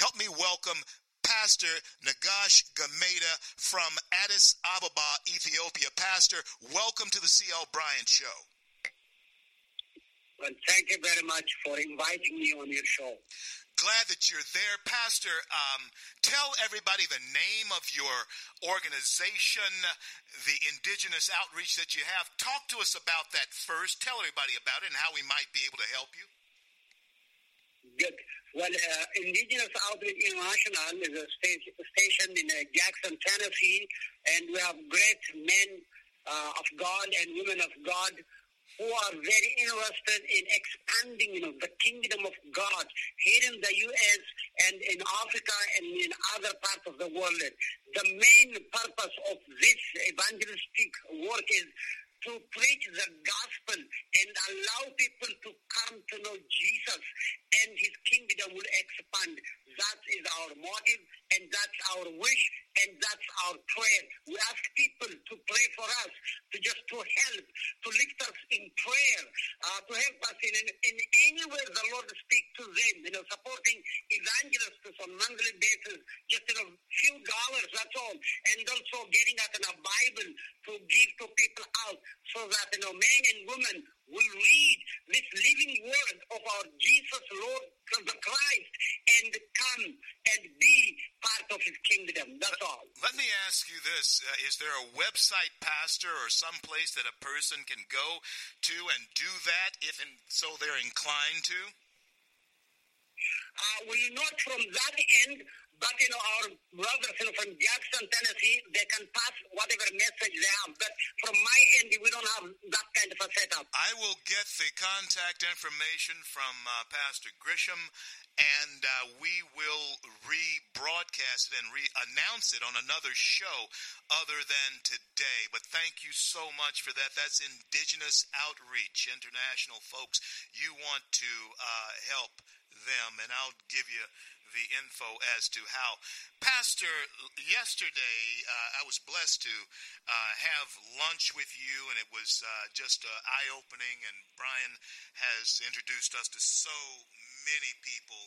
Help me welcome Pastor Negash Gemeda from Addis Ababa, Ethiopia. Pastor, welcome to the CL Bryant Show. Well, thank you very much for inviting me on your show. Glad that you're there. Pastor, um, tell everybody the name of your organization, the indigenous outreach that you have. Talk to us about that first. Tell everybody about it and how we might be able to help you. Good. Well, uh, Indigenous Outreach International is a sta- station in uh, Jackson, Tennessee, and we have great men uh, of God and women of God who are very interested in expanding, you know, the kingdom of God here in the U.S. and in Africa and in other parts of the world. The main purpose of this evangelistic work is to preach the gospel and allow people to come to know Jesus and his kingdom will expand. That is our motive and that's our wish and that's our prayer. We ask people to pray for us, to just to help, to lift us in prayer, uh, to help us in, in, in any way the Lord speak to them, you know, supporting evangelists on monthly basis, just you know, few dollars, that's all. And also getting us in a Bible to give to people out so that, you know, men and women will read this living word of our Jesus Lord the Christ and come and be part of his kingdom. That's all. Let me ask you this. Uh, is there a website, Pastor, or some place that a person can go to and do that if and so they're inclined to? Uh, well, not from that end, but you know, our brothers you know, from Jackson, Tennessee, they can pass whatever message they have. But from my end, we don't have that kind of a setup. I will get the contact information from uh, Pastor Grisham, and uh, we will rebroadcast it and re-announce it on another show other than today. But thank you so much for that. That's Indigenous Outreach International, folks. You want to uh, help them, and I'll give you the info as to how. Pastor, yesterday uh, I was blessed to uh, have lunch with you, and it was uh, just uh, eye opening. And Brian has introduced us to so many people.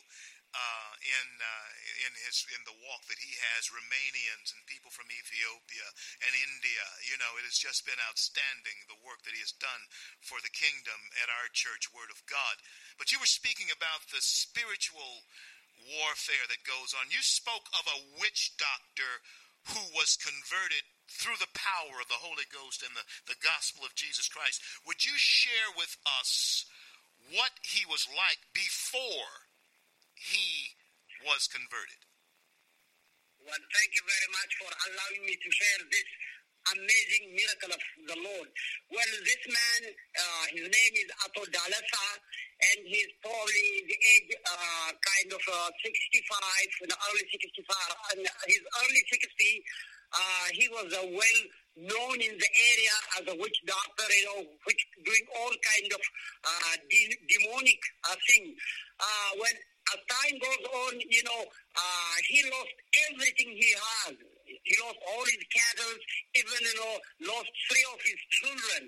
Uh, in uh, in his in the walk that he has, Romanians and people from Ethiopia and India, you know, it has just been outstanding the work that he has done for the kingdom at our church, Word of God. But you were speaking about the spiritual warfare that goes on. You spoke of a witch doctor who was converted through the power of the Holy Ghost and the, the gospel of Jesus Christ. Would you share with us what he was like before he was converted? Well, thank you very much for allowing me to share this amazing miracle of the Lord. Well, this man, uh, his name is Ato Dalasa, and he's probably the age uh, kind of uh, 65, in the early 65, and his early 60. Uh, he was uh, well known in the area as a witch doctor, you know, which doing all kind of uh, de- demonic thing. When as time goes on, you know, uh, he lost everything he had he lost all his cattle, even, you know, lost three of his children.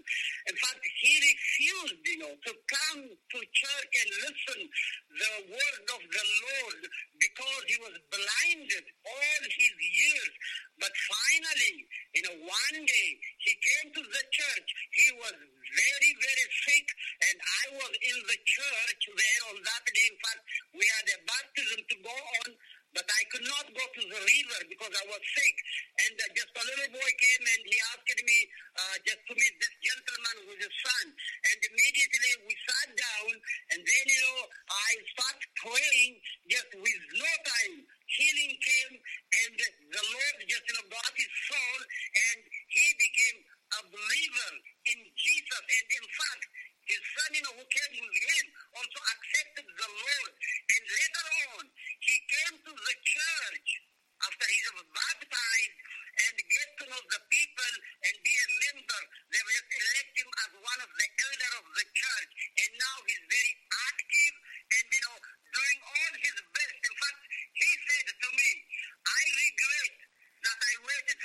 In fact, he refused, you know, to come to church and listen the word of the Lord because he was blinded all his years. But finally, you know, one day he came to the church. He was very, very sick, and I was in the church there on that day. In fact, we had a baptism to go on river because I was sick. And uh, just a little boy came and he asked me uh, just to meet this gentleman with his son. And immediately we sat down and then, you know, I started praying just with no time. Healing came and the Lord just, you know, got his soul and he became a believer in Jesus. And in fact, his son, you know, who came with him also accepted the Lord. And later on, he came to the church after he was baptized and get to know the people and be a member. They will just elect him as one of the elder of the church. And now he's very active and, you know, doing all his best. In fact, he said to me, I regret that I waited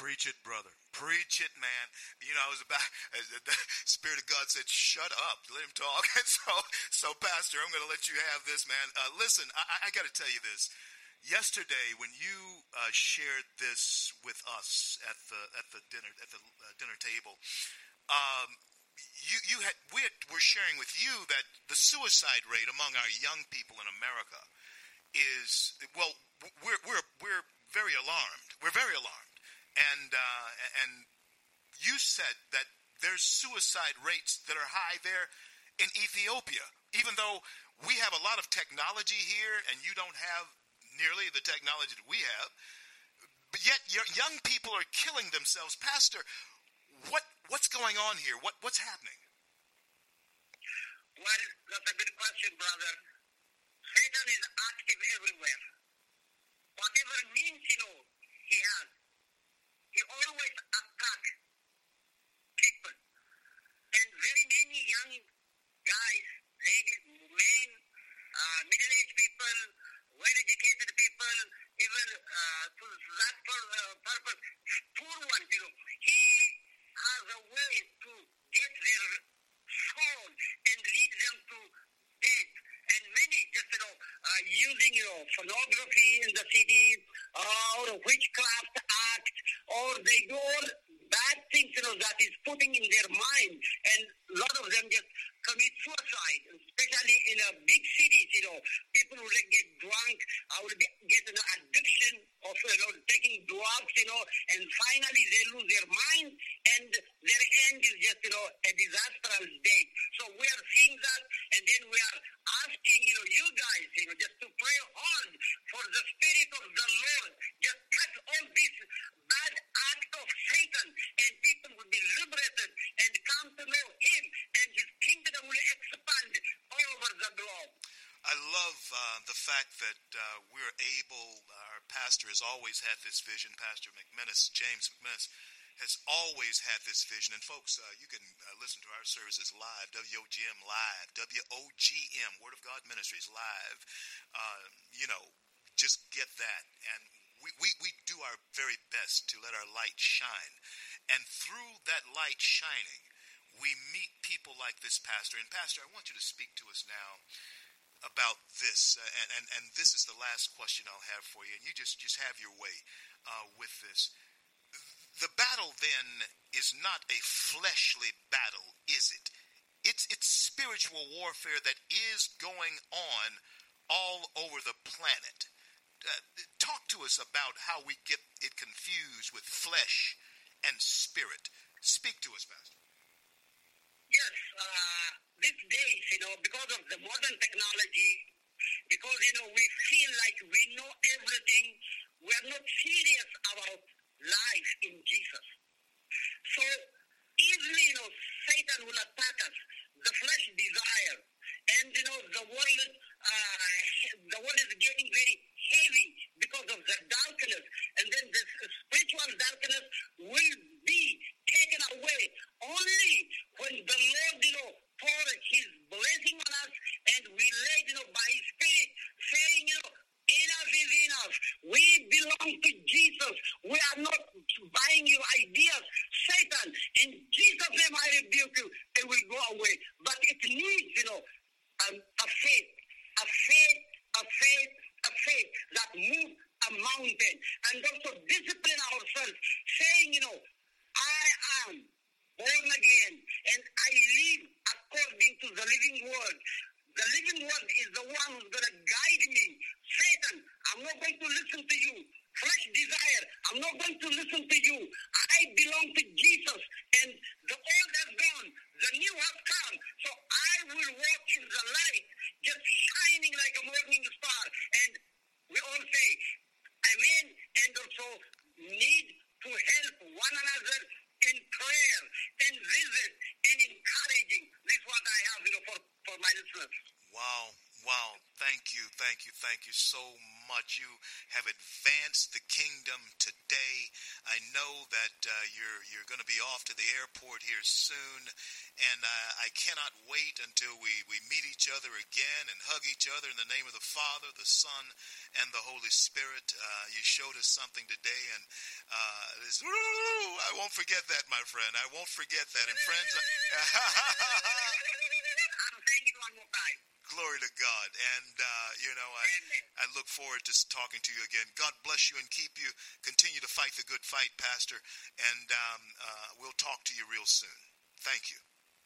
brother. Preach it, man. You know, I was about the Spirit of God said, "Shut up, let him talk." And so, so, Pastor, I'm going to let you have this, man. Uh, listen, I, I got to tell you this. Yesterday, when you uh, shared this with us at the at the dinner at the uh, dinner table, um, you you had we had, were sharing with you that the suicide rate among our young people in America is well, we're we're we're very alarmed. We're very alarmed, and uh, and you said that there's suicide rates that are high there in Ethiopia, even though we have a lot of technology here, and you don't have nearly the technology that we have. But yet, young people are killing themselves. Pastor, what what's going on here? What what's happening? Well, that's a good question, brother. Satan is active everywhere. Whatever means, you know, he has. He always attack people. And very many young guys, ladies, men, uh, middle-aged people, well-educated people, even uh, to that uh, purpose, poor ones, you know. He has a way to get their soul and lead them to death. And many just, you know, uh, using, you know, pornography in the city, or witchcraft act, or they do all bad things, you know, that is putting in their mind. And a lot of them just commit suicide, especially in a big cities, you know. People will get drunk, I will be, get an addiction of, you know, taking drugs, you know, and finally they lose their mind and their end is just, you know, a disastrous death. So we are seeing that and then we are asking, you know, you guys, you know, just to pray hard for the Spirit of the Lord. Just cut all this bad act of Satan and people will be liberated and come to know Him and His kingdom will expand all over the globe. I love uh, the fact that uh, we're able, our pastor has always had this vision, Pastor McMinnis, James McMinnis, has always had this vision. And folks, uh, you can uh, listen to our services live, WOGM live, WOGM, Word of God Ministries live. Uh, you know, just get that. And we, we, we do our very best to let our light shine. And through that light shining, we meet people like this pastor. And Pastor, I want you to speak to us now about this, uh, and, and, and this is the last question I'll have for you, and you just, just have your way uh, with this. The battle then is not a fleshly battle, is it? It's, it's spiritual warfare that is going on all over the planet. Uh, talk to us about how we get it confused with flesh and spirit. Speak to us, Pastor. Yes, uh, these days, you know, because of the modern technology, because, you know, we feel like we know everything, we are not serious about life in Jesus. So easily, you know, Satan will attack us, the flesh desire, and you know, the world, uh, the world is getting very heavy because of the darkness, and then this spiritual darkness will be taken away only when the Lord, you know, pour His blessing on us, and we led, you know, by His Spirit, saying, you know, enough is enough. We belong to Jesus. We are not buying your ideas. Satan, in Jesus' name I rebuke you. It will go away. But it needs, you know, um, a faith, a faith, a faith, a faith that moves a mountain. And also discipline ourselves, saying, you know, I am born again and I live according to the living word. The living word is the one who's going to guide me. Satan, I'm not going to listen to you. Flesh desire, I'm not going to listen to you. I belong to Jesus, and the old has gone, the new has come. So I will walk in the light, just shining like a morning star. And we all say, Amen, and also need to help one another in prayer, in visit, and encouraging. This is what I have, you know, for, for my listeners. Wow, wow. Thank Thank you, thank you, so much. You have advanced the kingdom today. I know that uh, you're you're going to be off to the airport here soon, and uh, I cannot wait until we, we meet each other again and hug each other in the name of the Father, the Son, and the Holy Spirit. Uh, you showed us something today, and uh, I won't forget that, my friend. I won't forget that. And friends. I'm saying it one more time. Glory to God. And, uh, you know, I, I look forward to talking to you again. God bless you and keep you. Continue to fight the good fight, Pastor. And um, uh, we'll talk to you real soon. Thank you.